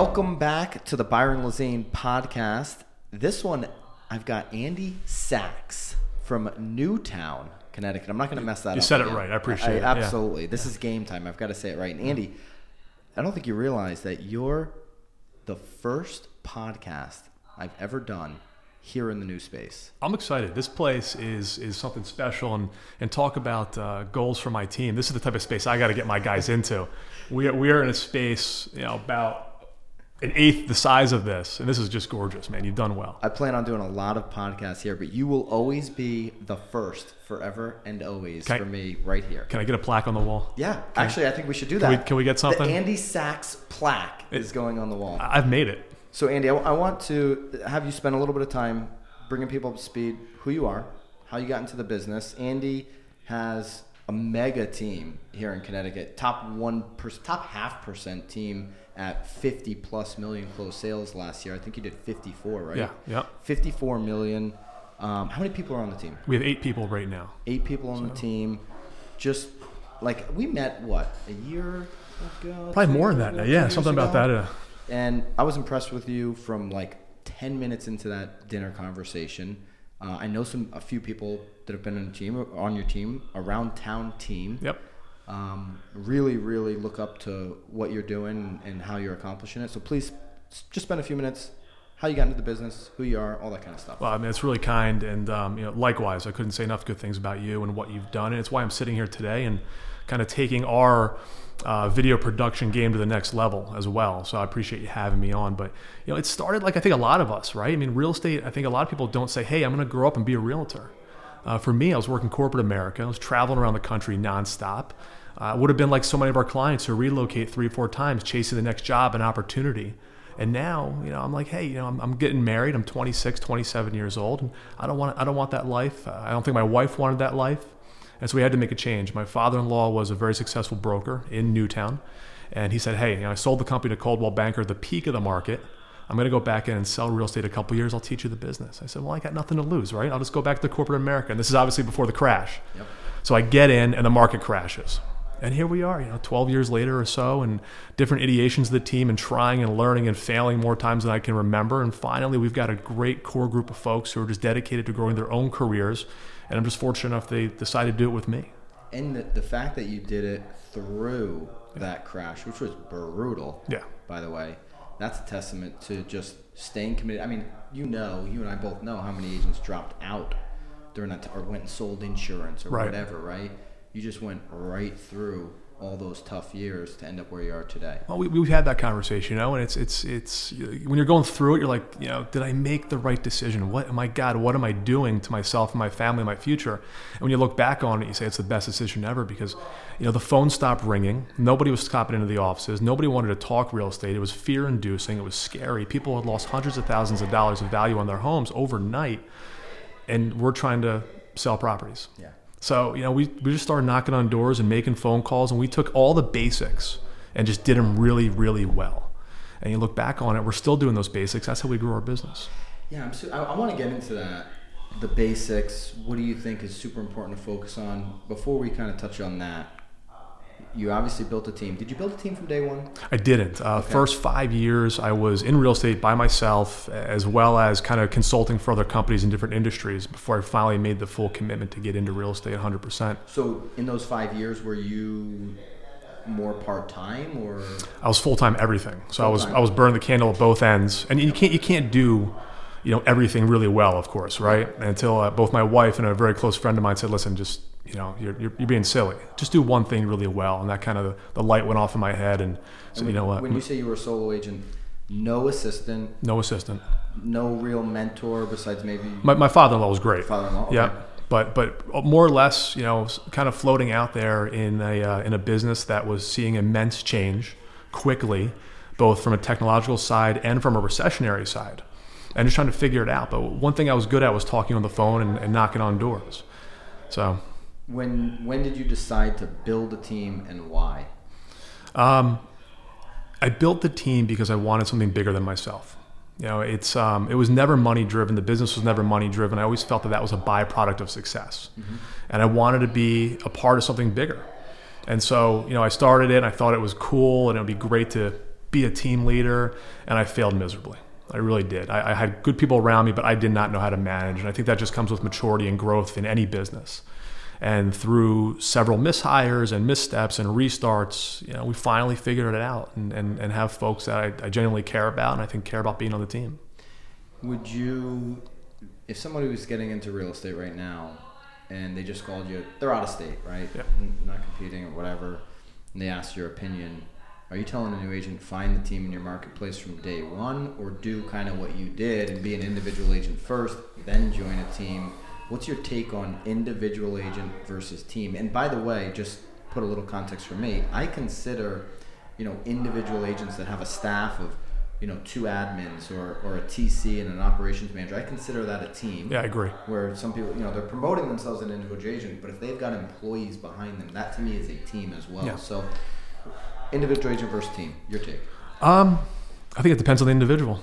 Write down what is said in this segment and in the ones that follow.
Welcome back to the Byron Lazine podcast. This one, I've got Andy Sachs from Newtown, Connecticut. I'm not going to mess that You up. You said it again. right. I appreciate it, yeah. Absolutely. This is game time. I've got to say it right. And Andy, I don't think you realize that you're the first podcast I've ever done here in the new space. I'm excited. This place is is something special, and and talk about uh, goals for my team. This is the type of space I got to get my guys into. We are, we are in a space, you know, about an eighth the size of this, and this is just gorgeous, man. You've done well. I plan on doing a lot of podcasts here, but you will always be the first forever and always for me right here. Can I get a plaque on the wall? Yeah, actually, I think we should do Can that. we- can we get something? The Andy Sachs plaque is going on the wall. I- I've made it. So, Andy, I, I want to have you spend a little bit of time bringing people up to speed who you are, how you got into the business. Andy has a mega team here in Connecticut, top one, per, top half percent team at 50 plus million closed sales last year. I think you did 54, right? Yeah, yeah. 54 million. Um, how many people are on the team? We have eight people right now. Eight people on the team. Just like we met, what a year ago? Probably more than that. ago. Yeah, something about ago? that. Uh, And I was impressed with you from like 10 minutes into that dinner conversation. Uh, I know some a few people that have been on the team on your team, around town team. yep. Um, really, really look up to what you're doing and how you're accomplishing it. So please, just spend a few minutes. How you got into the business, who you are, all that kind of stuff. Well, I mean, it's really kind, and um, you know, likewise, I couldn't say enough good things about you and what you've done, and it's why I'm sitting here today and kind of taking our uh, video production game to the next level as well. So I appreciate you having me on. But you know, it started like I think a lot of us, right? I mean, real estate. I think a lot of people don't say, "Hey, I'm going to grow up and be a realtor." Uh, for me, I was working corporate America. I was traveling around the country nonstop. Uh, would have been like so many of our clients who relocate three or four times, chasing the next job and opportunity. And now, you know, I'm like, hey, you know, I'm, I'm getting married. I'm 26, 27 years old, and I don't want, I don't want that life. Uh, I don't think my wife wanted that life, and so we had to make a change. My father-in-law was a very successful broker in Newtown, and he said, hey, you know, I sold the company to Coldwell Banker at the peak of the market. I'm going to go back in and sell real estate a couple years. I'll teach you the business. I said, well, I got nothing to lose, right? I'll just go back to corporate America. And this is obviously before the crash. Yep. So I get in, and the market crashes. And here we are, you know, 12 years later or so, and different ideations of the team, and trying and learning and failing more times than I can remember. And finally, we've got a great core group of folks who are just dedicated to growing their own careers. And I'm just fortunate enough they decided to do it with me. And the, the fact that you did it through that crash, which was brutal. Yeah. By the way, that's a testament to just staying committed. I mean, you know, you and I both know how many agents dropped out during that, t- or went and sold insurance or Right. whatever, right? You just went right through all those tough years to end up where you are today. Well, we, we've had that conversation, you know, and it's it's it's when you're going through it, you're like, you know, did I make the right decision? What, my God, what am I doing to myself and my family, and my future? And when you look back on it, you say it's the best decision ever because, you know, the phone stopped ringing. Nobody was stopping into the offices. Nobody wanted to talk real estate. It was fear-inducing. It was scary. People had lost hundreds of thousands of dollars of value on their homes overnight, and we're trying to sell properties. Yeah. So, you know, we, we just started knocking on doors and making phone calls, and we took all the basics and just did them really, really well. And you look back on it, we're still doing those basics. That's how we grew our business. Yeah, I'm su- I, I want to get into that. The basics. What do you think is super important to focus on? Before we kind of touch on that, you obviously built a team. Did you build a team from day one? I didn't. Uh, First five years, I was in real estate by myself, as well as kind of consulting for other companies in different industries before I finally made the full commitment to get into real estate 100%. So in those five years, were you more part time or? I was full time everything. So I was I was burning the candle at both ends, and you can't you can't do, you know, everything really well, of course, right? Until uh, both my wife and a very close friend of mine said, "Listen, just you know, you're, you're, you're being silly. Just do one thing really well." And that kind of the light went off in my head, and so And you know what? When you say you were a solo agent, no assistant, no assistant. no real mentor besides maybe My, my father-in-law was great. father-in-law. Okay. Yeah, but but more or less, you know, kind of floating out there in a uh, in a business that was seeing immense change quickly, both from a technological side and from a recessionary side, and just trying to figure it out. But one thing I was good at was talking on the phone and, and knocking on doors. So When when did you decide to build a team and why? Um, I built the team because I wanted something bigger than myself. You know, it's um, it was never money driven. The business was never money driven. I always felt that that was a byproduct of success, and I wanted to be a part of something bigger. And so, you know, I started it. and I thought it was cool, and it would be great to be a team leader, and I failed miserably. I really did. I, I, had good people around me, but I did not know how to manage. And I think that just comes with maturity and growth in any business. And through several mishires and missteps and restarts, you know, we finally figured it out and, and, and have folks that I, I genuinely care about and I think care about being on the team. Would you, if somebody was getting into real estate right now and they just called you, they're out of state, right? Yeah. Not competing or whatever, and they asked your opinion, are you telling a new agent find the team in your marketplace from day one, or do kind of what you did and be an individual agent first, then join a team? What's your take on individual agent versus team? And by the way, just put a little context for me. I consider, you know, individual agents that have a staff of, you know, two admins or, or a TC and an operations manager. I consider that a team. Yeah, I agree. Where some people, you know, they're promoting themselves as an individual agent, but if they've got employees behind them, that to me is a team as well. Yeah. So, individual agent versus team. Your take? Um, I think it depends on the individual,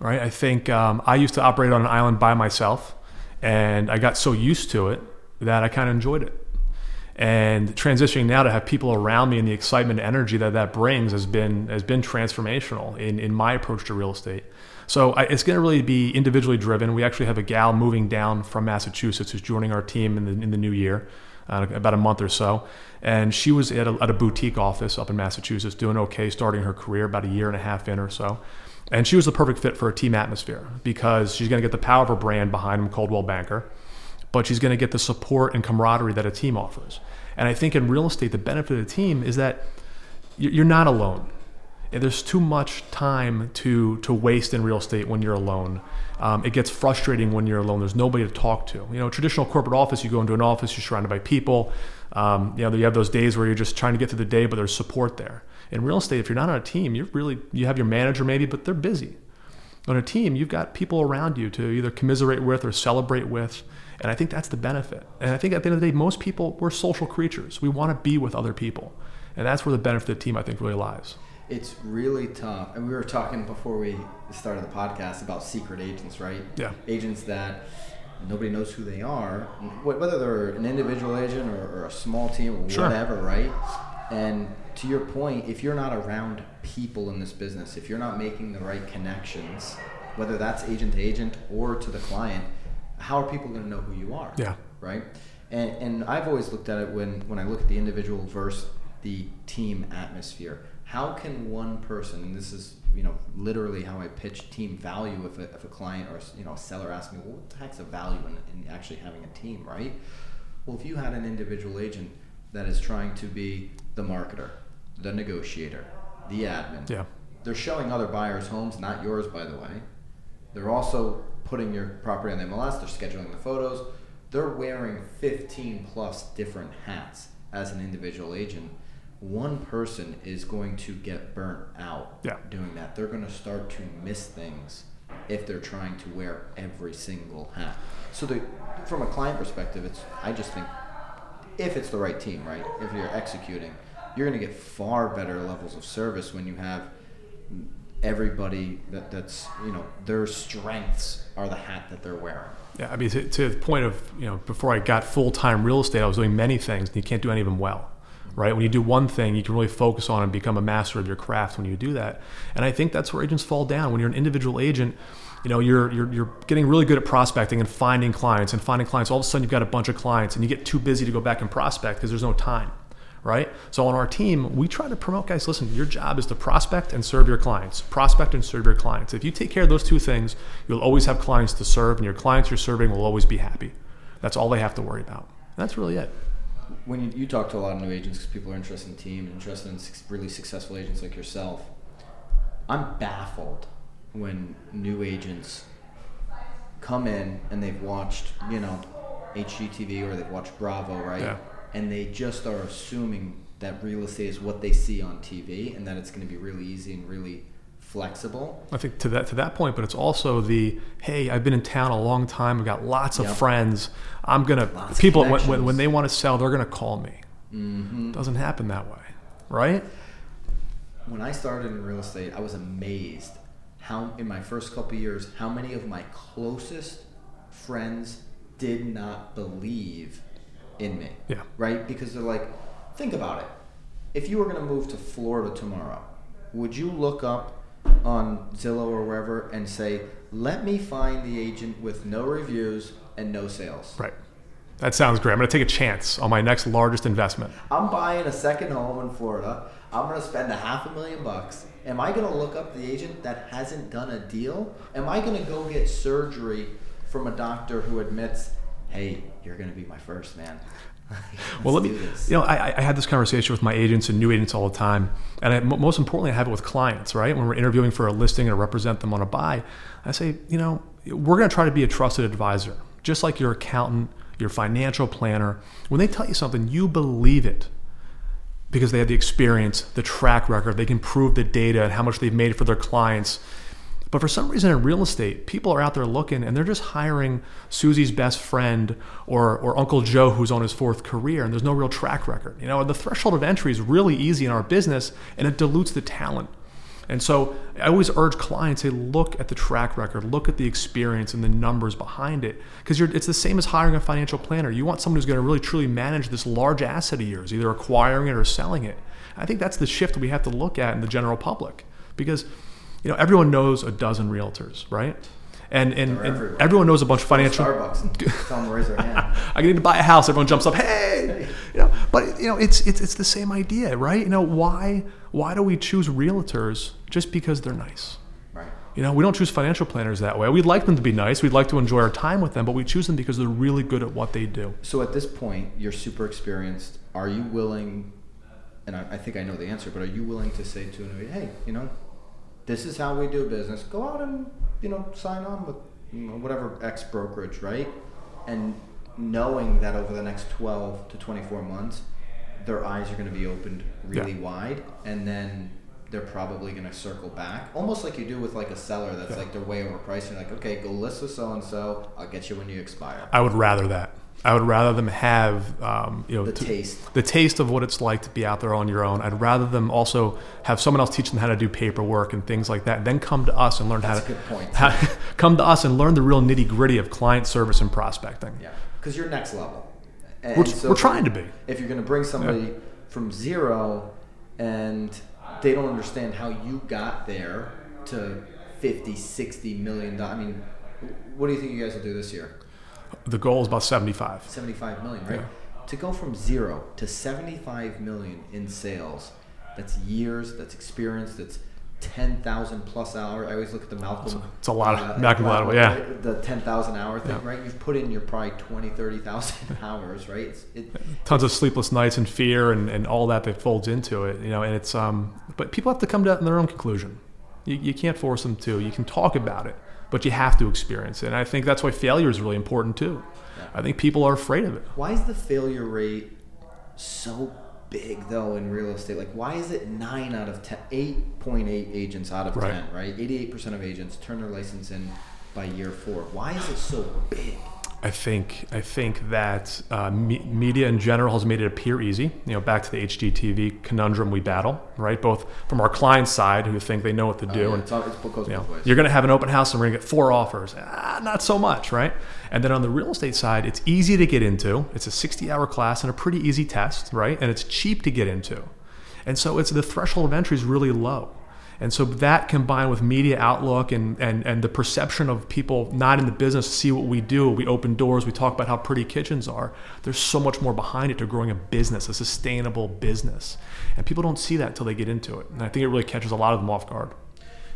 right? I think um, I used to operate on an island by myself, and I got so used to it that I kind of enjoyed it. And transitioning now to have people around me and the excitement and energy that that brings has been has been transformational in, in my approach to real estate. So I, it's going to really be individually driven. We actually have a gal moving down from Massachusetts who's joining our team in the in the new year, uh, about a month or so. And she was at a, at a boutique office up in Massachusetts, doing okay, starting her career about a year and a half in or so. And she was the perfect fit for a team atmosphere because she's going to get the power of her brand behind Coldwell Banker, but she's going to get the support and camaraderie that a team offers. And I think in real estate, the benefit of the team is that you're not alone. There's too much time to to waste in real estate when you're alone. Um, it gets frustrating when you're alone. There's nobody to talk to. You know, traditional corporate office, you go into an office, you're surrounded by people. Um, you know, you have those days where you're just trying to get through the day, but there's support there. In real estate, if you're not on a team, you're really you have your manager maybe, but they're busy. On a team, you've got people around you to either commiserate with or celebrate with. And I think that's the benefit. And I think at the end of the day, most people, we're social creatures. We want to be with other people. And that's where the benefit of the team, I think, really lies. It's really tough. And we were talking before we started the podcast about secret agents, right? Yeah. Agents that nobody knows who they are, whether they're an individual agent or, or a small team or Sure. whatever, right? And to your point, if you're not around people in this business, if you're not making the right connections, whether that's agent to agent or to the client, how are people going to know who you are? Yeah. Right. And, and I've always looked at it when, when I look at the individual versus the team atmosphere. How can one person, and this is you know literally how I pitch team value if a, if a client or you know a seller asks me, well, what the heck's the value in, in actually having a team, right? Well, if you had an individual agent that is trying to be the marketer, the negotiator, the admin, Yeah. they're showing other buyers homes, not yours, by the way. They're also putting your property on the MLS. They're scheduling the photos. They're wearing 15 plus different hats as an individual agent. One person is going to get burnt out Yeah. doing that. They're going to start to miss things if they're trying to wear every single hat. So, the, from a client perspective, it's I just think if it's the right team, right? If you're executing, you're going to get far better levels of service when you have everybody that, that's you know their strengths are the hat that they're wearing. Yeah, I mean, to, to the point of, you know, before I got full time real estate, I was doing many things, and you can't do any of them well, right? When you do one thing, you can really focus on and become a master of your craft when you do that. And I think that's where agents fall down. When you're an individual agent, you know, you're, you're, you're getting really good at prospecting and finding clients and finding clients. All of a sudden, you've got a bunch of clients, and you get too busy to go back and prospect because there's no time right? So on our team, we try to promote guys, listen, your job is to prospect and serve your clients. Prospect and serve your clients. If you take care of those two things, you'll always have clients to serve, and your clients you're serving will always be happy. That's all they have to worry about. That's really it. When you, you talk to a lot of new agents, because people are interested in team, and interested in really successful agents like yourself, I'm baffled when new agents come in and they've watched, you know, HGTV or they've watched Bravo, right? Yeah. And they just are assuming that real estate is what they see on TV and that it's going to be really easy and really flexible. I think to that to that point, but it's also the hey, I've been in town a long time. I've got lots of Yep. friends. I'm gonna Lots people when, when they want to sell, they're gonna call me. Mm-hmm. Doesn't happen that way, right? when I started in real estate, I was amazed how in my first couple of years how many of my closest friends did not believe in me. Yeah. Right? Because they're like, think about it. If you were going to move to Florida tomorrow, would you look up on Zillow or wherever and say, "Let me find the agent with no reviews and no sales"? Right. That sounds great. I'm going to take a chance on my next largest investment. I'm buying a second home in Florida. I'm going to spend a half a million bucks. Am I going to look up the agent that hasn't done a deal? Am I going to go get surgery from a doctor who admits, "Hey, you're going to be my first man"? well, let me. You know, I, I had this conversation with my agents and new agents all the time, and I, most importantly, I have it with clients. Right when we're interviewing for a listing and represent them on a buy, I say, you know, we're going to try to be a trusted advisor, just like your accountant, your financial planner. When they tell you something, you believe it because they have the experience, the track record, they can prove the data and how much they've made for their clients. But for some reason in real estate, people are out there looking and they're just hiring Susie's best friend or, or Uncle Joe who's on his fourth career and there's no real track record. You know, the threshold of entry is really easy in our business and it dilutes the talent. And so I always urge clients, say, look at the track record, look at the experience and the numbers behind it. Because it's the same as hiring a financial planner. You want someone who's going to really truly manage this large asset of yours, either acquiring it or selling it. I think that's the shift we have to look at in the general public. Because you know, everyone knows a dozen realtors, right? And and, and everyone knows a bunch of financial. Starbucks tell them to raise their hand. I need to buy a house. Everyone jumps up, hey, you know. But you know, it's it's it's the same idea, right? You know, why why do we choose realtors just because they're nice? Right. You know, we don't choose financial planners that way. We'd like them to be nice. We'd like to enjoy our time with them, but we choose them because they're really good at what they do. So at this point, you're super experienced. Are you willing? And I, I think I know the answer, but are you willing to say to an hey, you know, this is how we do business. Go out and you know sign on with you know, whatever X brokerage, right? And knowing that over the next 12 to 24 months, their eyes are going to be opened really Yeah. wide, and then they're probably going to circle back, almost like you do with like a seller that's Yeah. like they're way overpriced. You're like, okay, go list with so and so. I'll get you when you expire. I would rather that. I would rather them have, um, you know, The to- taste. the taste of what it's like to be out there on your own. I'd rather them also have someone else teach them how to do paperwork and things like that. Then come to us and learn That's how to good point. how- come to us and learn the real nitty gritty of client service and prospecting. Yeah, because you're next level. And We're- so we're trying to be. If you're going to bring somebody from zero and they don't understand how you got there to 50, 60 million dollars. I mean, what do you think you guys will do this year? The goal is about seventy-five. 75 million, right? Yeah. To go from zero to 75 million in sales, that's years, that's experience, that's 10,000 plus hours. I always look at the Malcolm. it's a lot of- Malcolm Gladwell, yeah. The 10,000 hour thing, Yeah. right? You've put in your probably 20, 30,000 hours, right? It's, it, Tons of sleepless nights and fear and, and all that that folds into it. You know, and it's um. But people have to come to their own conclusion. You, you can't force them to. You can talk about it, but you have to experience it. And I think that's why failure is really important too. I think people are afraid of it. Why is the failure rate so big though in real estate? Like, why is it nine out of 10, 8.8 agents out of Right. 10, right? 88% of agents turn their license in by year four. Why is it so big? I think I think that uh, me- media in general has made it appear easy. You know, back to the HGTV conundrum we battle, right? Both from our client side, who think they know what to do, Oh, yeah, and it's, all, it's you know, you're going to have an open house and we're going to get four offers. Ah, not so much, right? And then on the real estate side, it's easy to get into. It's a 60-hour class and a pretty easy test, right? And it's cheap to get into. And so it's the threshold of entry is really low. And so that combined with media outlook and, and, and the perception of people not in the business see what we do, we open doors, we talk about how pretty kitchens are. There's so much more behind it to growing a business, a sustainable business. And people don't see that until they get into it. And I think it really catches a lot of them off guard.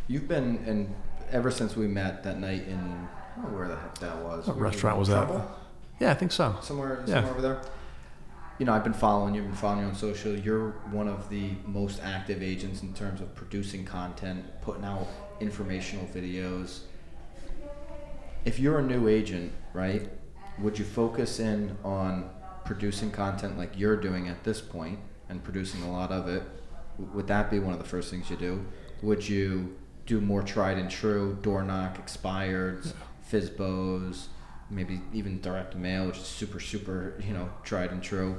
You've been, and ever since we met that night in, I don't know where the heck that was. What We restaurant was that? Yeah, I think so. Somewhere, Yeah. somewhere over there. You know, I've been following you, I've been following you on social. You're one of the most active agents in terms of producing content, putting out informational videos. If you're a new agent, right, would you focus in on producing content like you're doing at this point and producing a lot of it? Would that be one of the first things you do? Would you do more tried and true, door knock, expireds, FSBOs, maybe even direct mail, which is super, super, you know, tried and true?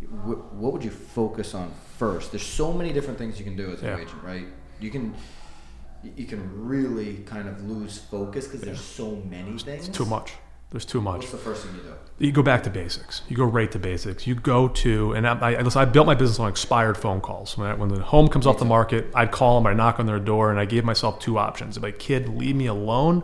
Wh- What would you focus on first? There's so many different things you can do as an Yeah. agent, right? You can you can really kind of lose focus because there's so many things. It's too much. There's too much. What's the first thing you do? You go back to basics. You go right to basics. You go to, and I, I, listen, I built my business on expired phone calls. When, I, when the home comes off the market, I'd call them, I'd knock on their door, and I gave myself two options. I'd be like, kid, leave me alone,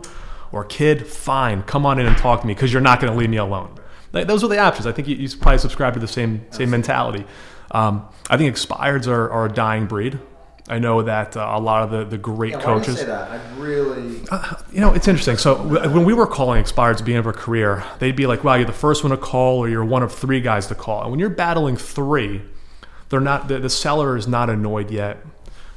or kid, fine, come on in and talk to me because you're not going to leave me alone. Th- Those are the options. I think you, you probably subscribe to the same same mentality. Um, I think expireds are, are a dying breed. I know that uh, a lot of the, the great Yeah, why coaches. say that? I really. You know, it's interesting. So w- when we were calling expireds at the beginning of our career, they'd be like, "Wow, you're the first one to call, or you're one of three guys to call." And when you're battling three, they're not. The, the seller is not annoyed yet.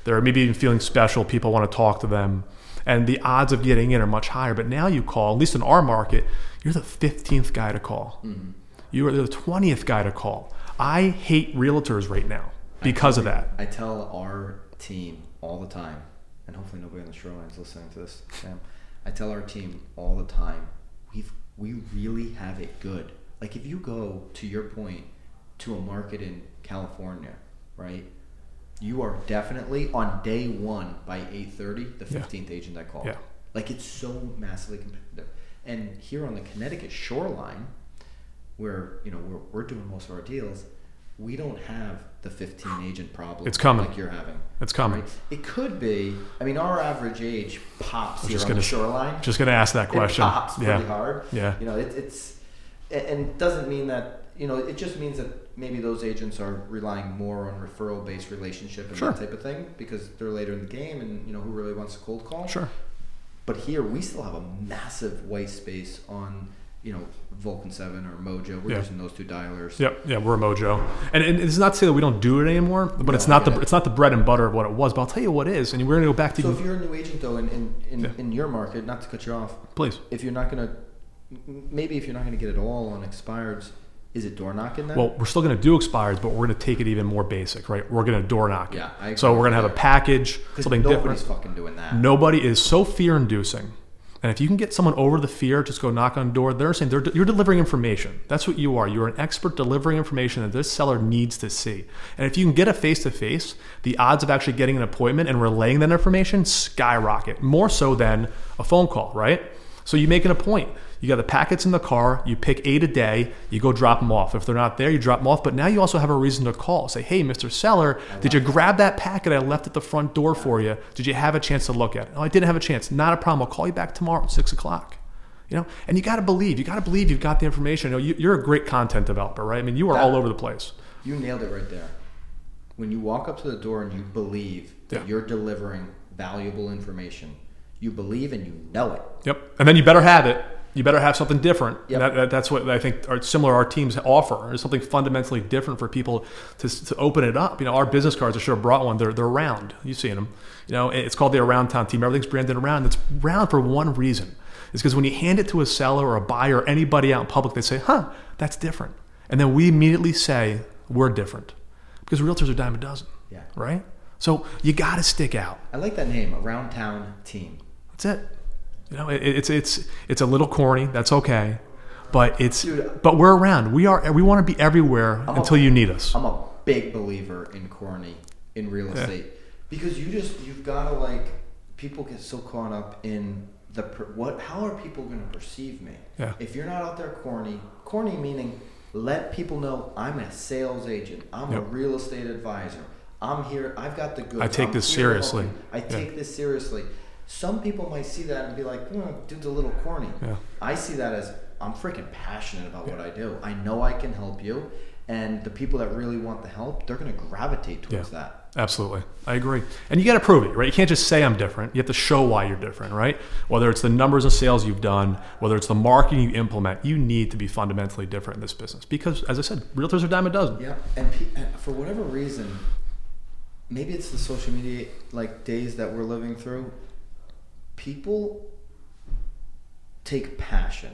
They're maybe even feeling special. People want to talk to them, and the odds of getting in are much higher. But now you call, at least in our market, you're the 15th guy to call. Mm-hmm. You are the 20th guy to call. I hate realtors right now because of that. I tell our team all the time, and hopefully nobody on the shoreline is listening to this, Sam. I tell our team all the time, we've we really have it good. Like if you go to your point to a market in California, right? You are definitely on day one by eight thirty, the Yeah. fifteenth agent I call. Yeah. Like it's so massively competitive. And here on the Connecticut shoreline, where you know we're, we're doing most of our deals, we don't have the 15 agent problem. It's coming. like you're having. It's coming. Right? It could be. I mean, our average age pops here just on the gonna- shoreline. Just going to ask that question. It pops pretty yeah. hard. Yeah. You know, it, it's and doesn't mean that you know. It just means that maybe those agents are relying more on referral based relationship and Sure. that type of thing because they're later in the game and you know who really wants a cold call. Sure. But here we still have a massive white space on you know Vulcan7 or Mojo. We're Yeah. using those two dialers. Yep, yeah, we're a mojo, and, and it's not to say that we don't do it anymore, but it's No, I not the it. it's not the bread and butter of what it was. But I'll tell you what is, and we're going to go back to So if you're a new agent though in in, in, Yeah. in your market, not to cut you off, please. if you're not gonna maybe if you're not gonna get it all on expireds, is it door knocking then? Well, we're still going to do expires, but we're going to take it even more basic, right? We're going to door knock it. Yeah, I so we're going to have a package, something nobody's different. fucking doing that. Nobody is so fear inducing. And if you can get someone over the fear, just go knock on door. They're saying they're, you're delivering information. That's what you are. You're an expert delivering information that this seller needs to see. And if you can get a face to face, the odds of actually getting an appointment and relaying that information skyrocket more so than a phone call, right? So you make it a point. You got the packets in the car. You pick eight a day. You go drop them off. If they're not there, you drop them off. But now you also have a reason to call. Say, hey, Mr. Seller, did you grab that packet I left at the front door for you? Did you have a chance to look at it? Oh, I didn't have a chance. Not a problem. I'll call you back tomorrow at six o'clock. You know, and you got to believe. You got to believe you've got the information. You know, you're a great content developer, right? I mean, you are That- all over the place. You nailed it right there. When you walk up to the door and you believe that Yeah. you're delivering valuable information, you believe and you know it. Yep. And then you better have it. You better have something different. Yep. That, that, that's what I think are similar our teams offer. Is something fundamentally different for people to, to open it up. You know, our business cards. I should have brought one. They're they're round. You've seen them. You know, it's called the Around Town team. Everything's branded around. It's round for one reason. It's because when you hand it to a seller or a buyer or anybody out in public, they say, "Huh, that's different," and then we immediately say we're different because realtors are dime a dozen. Yeah. Right. So you got to stick out. I like that name, Around Town Team. That's it. You know, it, it's it's it's a little corny. That's okay, but it's Dude. Uh, but we're around. We are. We want to be everywhere a- until you need us. I'm a big believer in corny in real estate because you just you've got to like people get so caught up in the what how are people going to perceive me Yeah. if you're not out there corny corny meaning let people know I'm a sales agent I'm a real estate advisor I'm here I've got the good I take I'm this here to help seriously. I Yeah. take this seriously some people might see that and be like hmm, dude's a little corny Yeah. I see that as I'm freaking passionate about what I do. I know I can help you, and the people that really want the help, they're going to gravitate towards Yeah. that. Absolutely, I agree. And you got to prove it, right? You can't just say I'm different. You have to show why you're different, right? Whether it's the numbers of sales you've done, whether it's the marketing you implement, you need to be fundamentally different in this business because, as I said, realtors are dime a dozen. Yeah, and, pe- and for whatever reason, maybe it's the social media like days that we're living through. People take passion,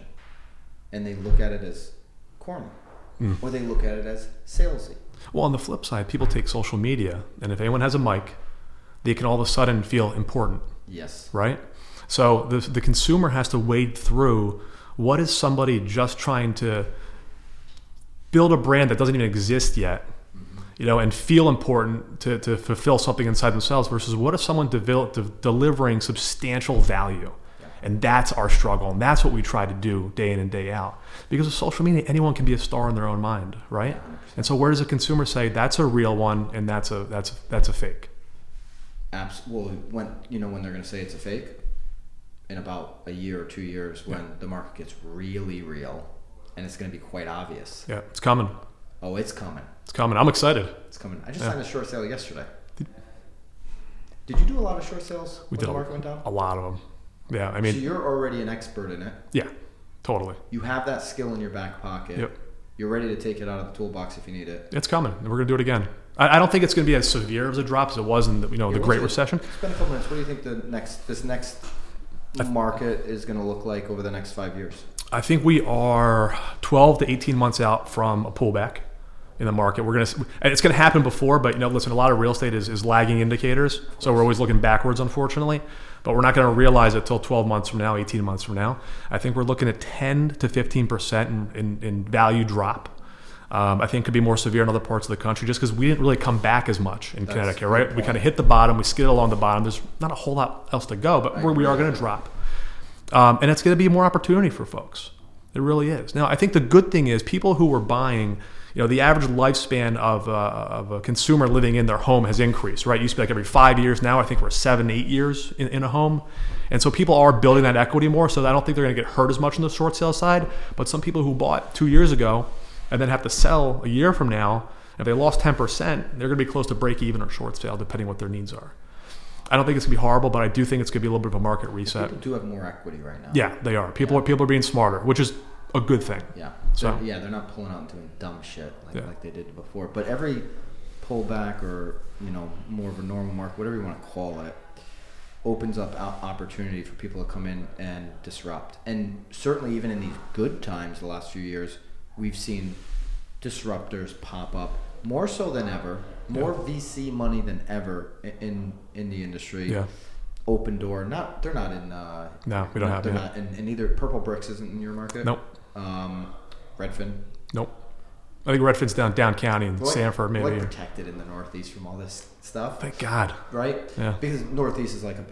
and they look at it as corny, hmm. or they look at it as salesy. Well, on the flip side, people take social media, and if anyone has a mic, they can all of a sudden feel important. Yes. right? So the, the consumer has to wade through what is somebody just trying to build a brand that doesn't even exist yet, you know, and feel important to, to fulfill something inside themselves versus what if someone devel- de- delivering substantial value. And that's our struggle. And that's what we try to do day in and day out. Because with social media, anyone can be a star in their own mind, right? And so where does a consumer say that's a real one and that's a that's that's a fake? Absolutely. When you know when they're going to say it's a fake, in about a year or two years, when Yeah. the market gets really real, and it's going to be quite obvious. Yeah, it's coming. Oh, it's coming. It's coming. I'm excited. It's coming. I just Yeah. signed a short sale yesterday. Did you do a lot of short sales We when did the a, market went down? a lot of them. Yeah, I mean, so you're already an expert in it. yeah, totally. You have that skill in your back pocket. Yep. You're ready to take it out of the toolbox if you need it. It's coming. We're going to do it again. I, I don't think it's going to be as severe as a drop as it was in the, you know the Great it- Recession. Spend a couple minutes. What do you think the next this next market is going to look like over the next five years? I think we are 12 to 18 months out from a pullback in the market. We're going to, and it's going to happen before, but you know, listen, a lot of real estate is, is lagging indicators. So we're always looking backwards, unfortunately, but we're not going to realize it till 12 months from now, 18 months from now. I think we're looking at 10 to 15% in, in, in value drop. Um, I think could be more severe in other parts of the country just because we didn't really come back as much in That's Connecticut, right? We kind of hit the bottom, we skidded along the bottom. There's not a whole lot else to go, but we are going to drop. Um, and it's going to be more opportunity for folks. It really is. Now, I think the good thing is people who were buying, you know, the average lifespan of, uh, of a consumer living in their home has increased, right? It used to be like every five years. Now I think we're seven, eight years in, in a home. And so people are building that equity more. So I don't think they're going to get hurt as much on the short sale side. But some people who bought two years ago and then have to sell a year from now, if they lost 10%, they're going to be close to break even or short sale, depending what their needs are. I don't think it's going to be horrible, but I do think it's going to be a little bit of a market reset. People do have more equity right now. Yeah, they are. People Yeah. are people are being smarter, which is a good thing. Yeah. So- They're- yeah, they're not pulling out and doing dumb shit like, Yeah. like they did before. But every pullback or you know more of a normal market, whatever you want to call it, opens up opportunity for people to come in and disrupt. And certainly, even in these good times, the last few years, we've seen disruptors pop up more so than ever. More VC money than ever in in the industry. Yeah. Opendoor. Not they're not in. Uh, No, we don't have They're not. And, and either Purplebricks isn't in your market. Nope. Um, Redfin. Nope. I think Redfin's down down county and Stamford maybe. like protected in the Northeast from all this stuff, Thank God. right? Yeah. Because Northeast is like a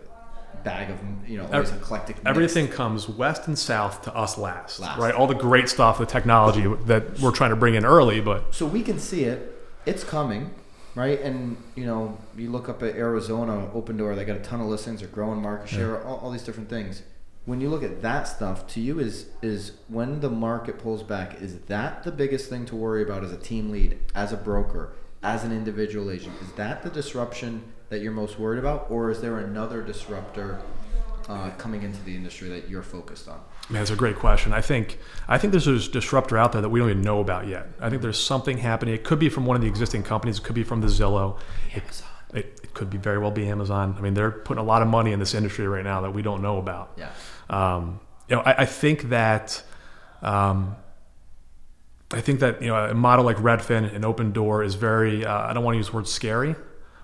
bag of you know always Ev- eclectic. mix. Everything comes west and south to us last, Last. right? All the great stuff, the technology that we're trying to bring in early, but So we can see it. It's coming, right? And you know, you look up at Arizona, Opendoor. They got a ton of listings. They're growing market share. All, all these different things. When you look at that stuff, to you is is when the market pulls back. Is that the biggest thing to worry about as a team lead, as a broker, as an individual agent? Is that the disruption that you're most worried about, or is there another disruptor uh, coming into the industry that you're focused on? Man, it's a great question. I think I think there's a disruptor out there that we don't even know about yet. I think there's something happening. It could be from one of the existing companies. It could be from the Zillow. It, Amazon. it, it could be very well be Amazon. I mean, they're putting a lot of money in this industry right now that we don't know about. Yeah. Um, you know, I, I think that um, I think that you know a model like Redfin and Opendoor is very. Uh, I don't want to use the word scary,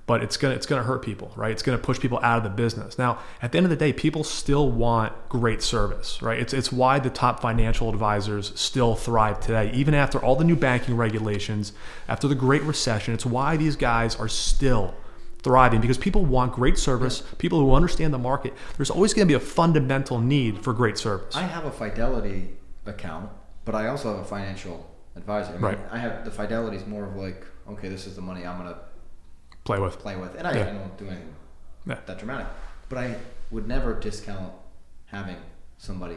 but it's gonna it's gonna hurt people, right? It's gonna push people out of the business. Now, at the end of the day, people still want great service, right? It's it's why the top financial advisors still thrive today, even after all the new banking regulations, after the Great Recession. It's why these guys are still thriving because people want great service, people who understand the market. There's always going to be a fundamental need for great service. I have a Fidelity account, but I also have a financial advisor. I mean, Right. I have the Fidelity is more of like, okay, this is the money I'm gonna Play with. play with, and I, Yeah. I don't do anything Yeah. that dramatic. But I would never discount having somebody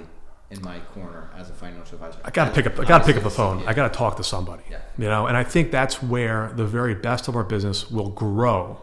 in my corner as a financial advisor. I got to pick up. I got to pick up the phone. yeah. I got to talk to somebody. Yeah. You know, and I think that's where the very best of our business will grow,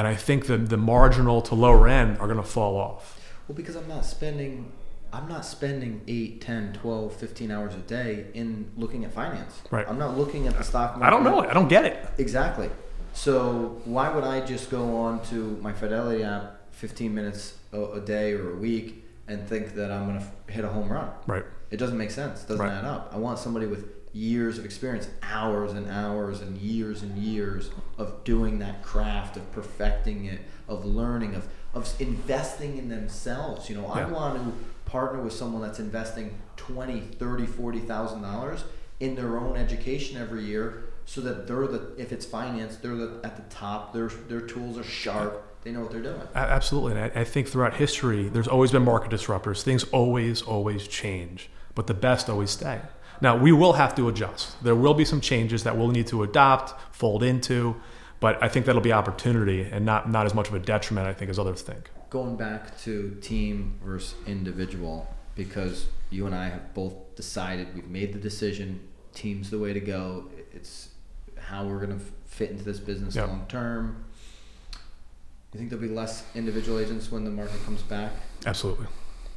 and I think the the marginal to lower end are going to fall off. Well, because I'm not spending, I'm not spending 8, 10, 12, 15 hours a day in looking at finance. Right. I'm not looking at the stock market. I don't know it. I don't get it. Exactly. So why would I just go on to my Fidelity app 15 minutes a, a day or a week and think that I'm going to hit a home run? Right. It doesn't make sense. It doesn't Right. add up. I want somebody with years of experience, hours and hours and years and years of doing that craft, of perfecting it, of learning, of, of investing in themselves. You know, I want to partner with someone that's investing 20, 30, 40,000 dollars in their own education every year so that they're the if it's finance, they're the, at the top, their their tools are sharp, they know what they're doing. Absolutely. And I, I think throughout history, there's always been market disruptors. Things always, always change, but the best always stay. Now, we will have to adjust. There will be some changes that we'll need to adopt, fold into, but I think that'll be opportunity and not, not as much of a detriment, I think, as others think. Going back to team versus individual, because you and I have both decided, we've made the decision, team's the way to go. It's how we're going to fit into this business yep. long term. You think there'll be less individual agents when the market comes back? Absolutely.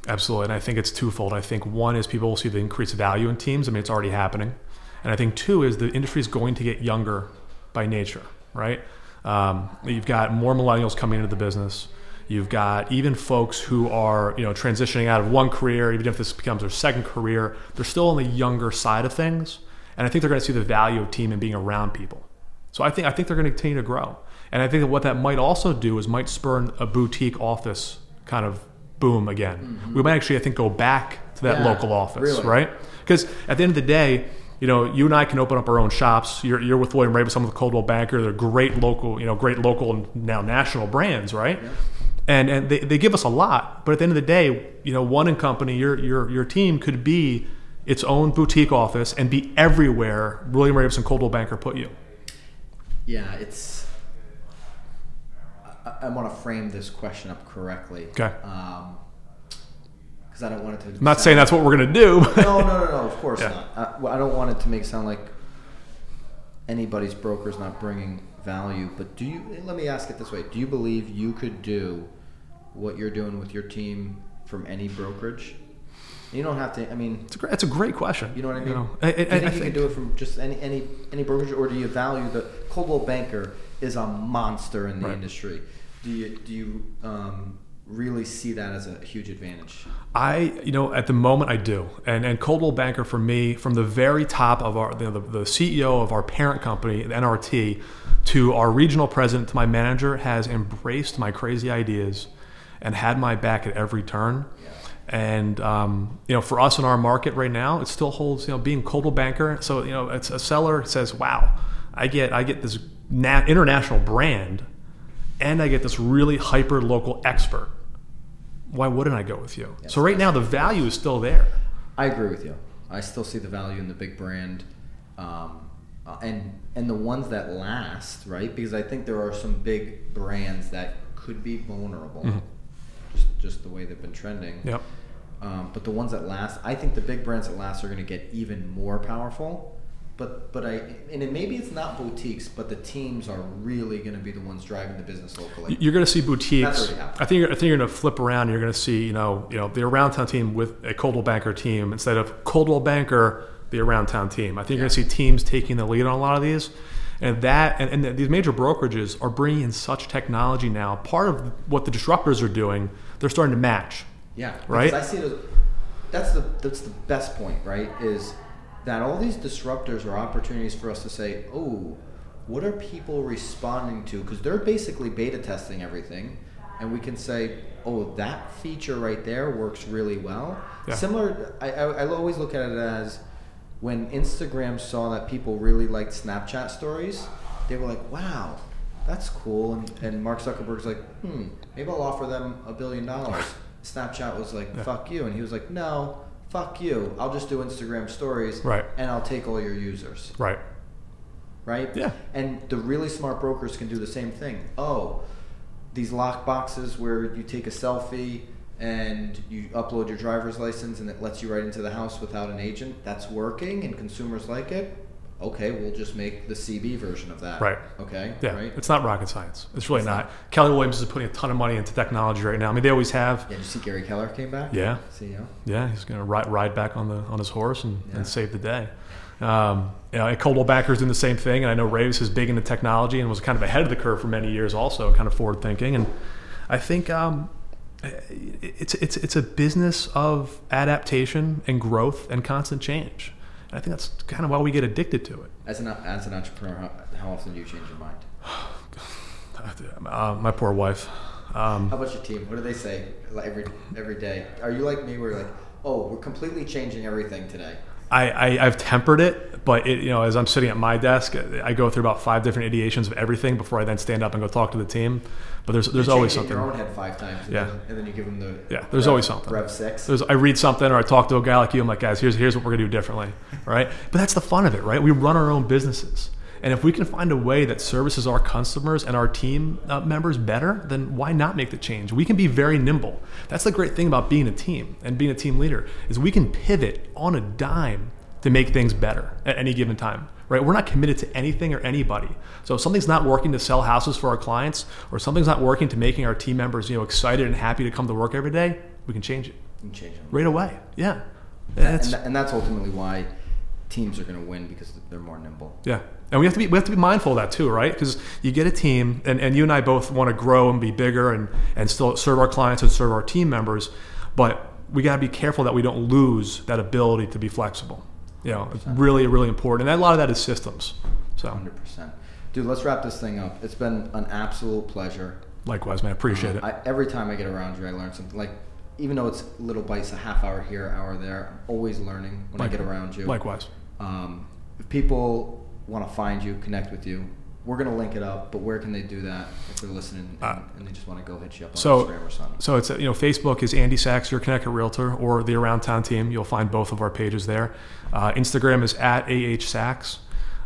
Absolutely. And I think it's twofold. I think one is people will see the increased value in teams. I mean, it's already happening. And I think two is the industry is going to get younger by nature, right? Um, you've got more millennials coming into the business. You've got even folks who are, you know, transitioning out of one career, even if this becomes their second career, they're still on the younger side of things. And I think they're going to see the value of team and being around people. So I think I think they're going to continue to grow. And I think that what that might also do is might spur a boutique office kind of boom again. Mm-hmm. We might actually, I think, go back to that yeah, local office, really. right? Because at the end of the day, you know, you and I can open up our own shops. You're, you're with William Raveis, some of the Coldwell Banker. They're great local, you know, great local and now national brands, right? Yeah. And and they, they give us a lot, but at the end of the day, you know, one in company, your your your team could be its own boutique office and be everywhere William Raveis and Coldwell Banker put you. Yeah, it's I, want to frame this question up correctly. Okay. Um, because I don't want it to. I'm not saying that's what we're gonna do. no, no, no, no. Of course yeah. not. I, I, don't want it to make sound like anybody's broker is not bringing value. But do you? Let me ask it this way: Do you believe you could do what you're doing with your team from any brokerage? You don't have to. I mean, it's a great, it's a great question. You know what I mean? You know, I, I, do you think I you think, can do it from just any any any brokerage, or do you value the Coldwell Banker is a monster in the right. industry? Do you do you um, really see that as a huge advantage? I, you know, at the moment I do, and and Coldwell Banker for me, from the very top of our the, the CEO of our parent company, the NRT, to our regional president, to my manager, has embraced my crazy ideas, and had my back at every turn. Yeah and um, you know, for us in our market right now, it still holds. You know, being Coldwell Banker, so you know, it's a seller says, "Wow, I get I get this nat- international brand, and I get this really hyper local expert. Why wouldn't I go with you?" Yes, so right now, the value is still there. I agree with you. I still see the value in the big brand, um, uh, and and the ones that last, right? Because I think there are some big brands that could be vulnerable. Mm-hmm just just the way they've been trending. Yep. Um, but the ones that last, I think the big brands that last are going to get even more powerful. But but I and it, maybe it's not boutiques, but the teams are really going to be the ones driving the business locally. You're going to see boutiques. I think you're, I think you're going to flip around. You're going to see you know you know the around town team with a Coldwell Banker team instead of Coldwell Banker the around town team. I think yeah. you're going to see teams taking the lead on a lot of these. And that and, and these major brokerages are bringing in such technology now. Part of what the disruptors are doing, they're starting to match. Yeah, right. I see it as that's the that's the best point, right? Is that all these disruptors are opportunities for us to say, oh, what are people responding to? Because they're basically beta testing everything, and we can say, oh, that feature right there works really well. Yeah. Similar, I, I, I always look at it as when Instagram saw that people really liked Snapchat stories, they were like, wow, that's cool. And, and Mark Zuckerberg's like, hmm, maybe I'll offer them a billion dollars. Snapchat was like, yeah. fuck you. And he was like, no, fuck you. I'll just do Instagram stories right. and I'll take all your users. Right. Right? Yeah. And the really smart brokers can do the same thing. Oh, these lock boxes where you take a selfie and you upload your driver's license and it lets you right into the house without an agent, that's working and consumers like it. Okay, we'll just make the CB version of that. Right. Okay. Yeah. Right? It's not rocket science. It's really it's not. not. Keller Williams is putting a ton of money into technology right now. I mean, they always have. Yeah. Did you see Gary Keller came back? Yeah. CEO. Yeah, he's going to ride, ride back on the on his horse and, yeah. and save the day. Um, you know, Coldwell Banker's doing the same thing, and I know Raveis is big into technology and was kind of ahead of the curve for many years, also kind of forward thinking. And I think um, it's it's it's a business of adaptation and growth and constant change. I think that's kind of why we get addicted to it. As an as an entrepreneur, how, how often do you change your mind? uh, my poor wife. Um, how about your team? What do they say like every every day? Are you like me, where you're like, oh, we're completely changing everything today? I, I I've tempered it, but it you know as I'm sitting at my desk, I go through about five different ideations of everything before I then stand up and go talk to the team. But there's there's You always something. your own head five times. And Yeah. Then, and then you give them the. Yeah, there's rev- always something. Rev six. There's, I read something or I talk to a guy like you. I'm like, guys, here's here's what we're gonna do differently, right? But that's the fun of it, right? We run our own businesses, and if we can find a way that services our customers and our team uh, members better, then why not make the change? We can be very nimble. That's the great thing about being a team and being a team leader is we can pivot on a dime to make things better at any given time. Right? We're not committed to anything or anybody. So if something's not working to sell houses for our clients, or something's not working to making our team members, you know, excited and happy to come to work every day, we can change it You can change them. right away. Yeah. And, and that's ultimately why teams are going to win because they're more nimble. yeah. And we have to be we have to be mindful of that too, right? Because you get a team, and, and you and I both want to grow and be bigger and and still serve our clients and serve our team members, but we got to be careful that we don't lose that ability to be flexible. You know, it's really really important, and a lot of that is systems. So 100%. Dude, let's wrap this thing up. It's been an absolute pleasure. likewise, man, appreciate it. I, every time I get around you, I learn something. Like, even though it's little bites, a half hour here, hour there, I'm always learning when I get around you. Likewise. Um, if people want to find you, connect with you, we're going to link it up, but where can they do that if they're listening and, Uh, and they just want to go hit you up on so- Instagram or something? So it's you know Facebook is Andy Sachs, your Connecticut Realtor, or the Around Town team. You'll find both of our pages there. Uh, Instagram is at ah Sachs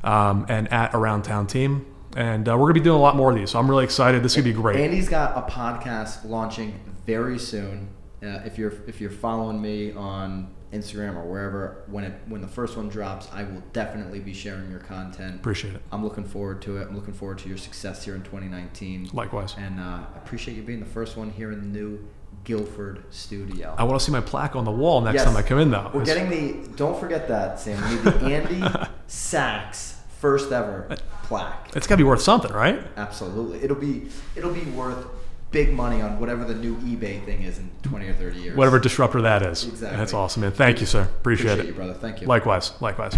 um, and at Around Town team, and uh, we're gonna be doing a lot more of these. So I'm really excited. This could be great. Andy's got a podcast launching very soon. Uh, if you're if you're following me on Instagram or wherever, when it when the first one drops, I will definitely be sharing your content. Appreciate it. I'm looking forward to it. I'm looking forward to your success here in 2019. Likewise. And uh, I appreciate you being the first one here in the new Guilford studio. I want to see my plaque on the wall next Yes. time I come in, though. We're It's- getting the. Don't forget that, Sam. We need the Andy Sachs first ever plaque. it's got to be worth something, right? Absolutely, it'll be it'll be worth big money on whatever the new eBay thing is in 20 or 30 years. Whatever disruptor that is. Exactly. That's awesome, man. Thank you, sir. Appreciate, Appreciate it. you, brother. Thank you. Likewise. Likewise.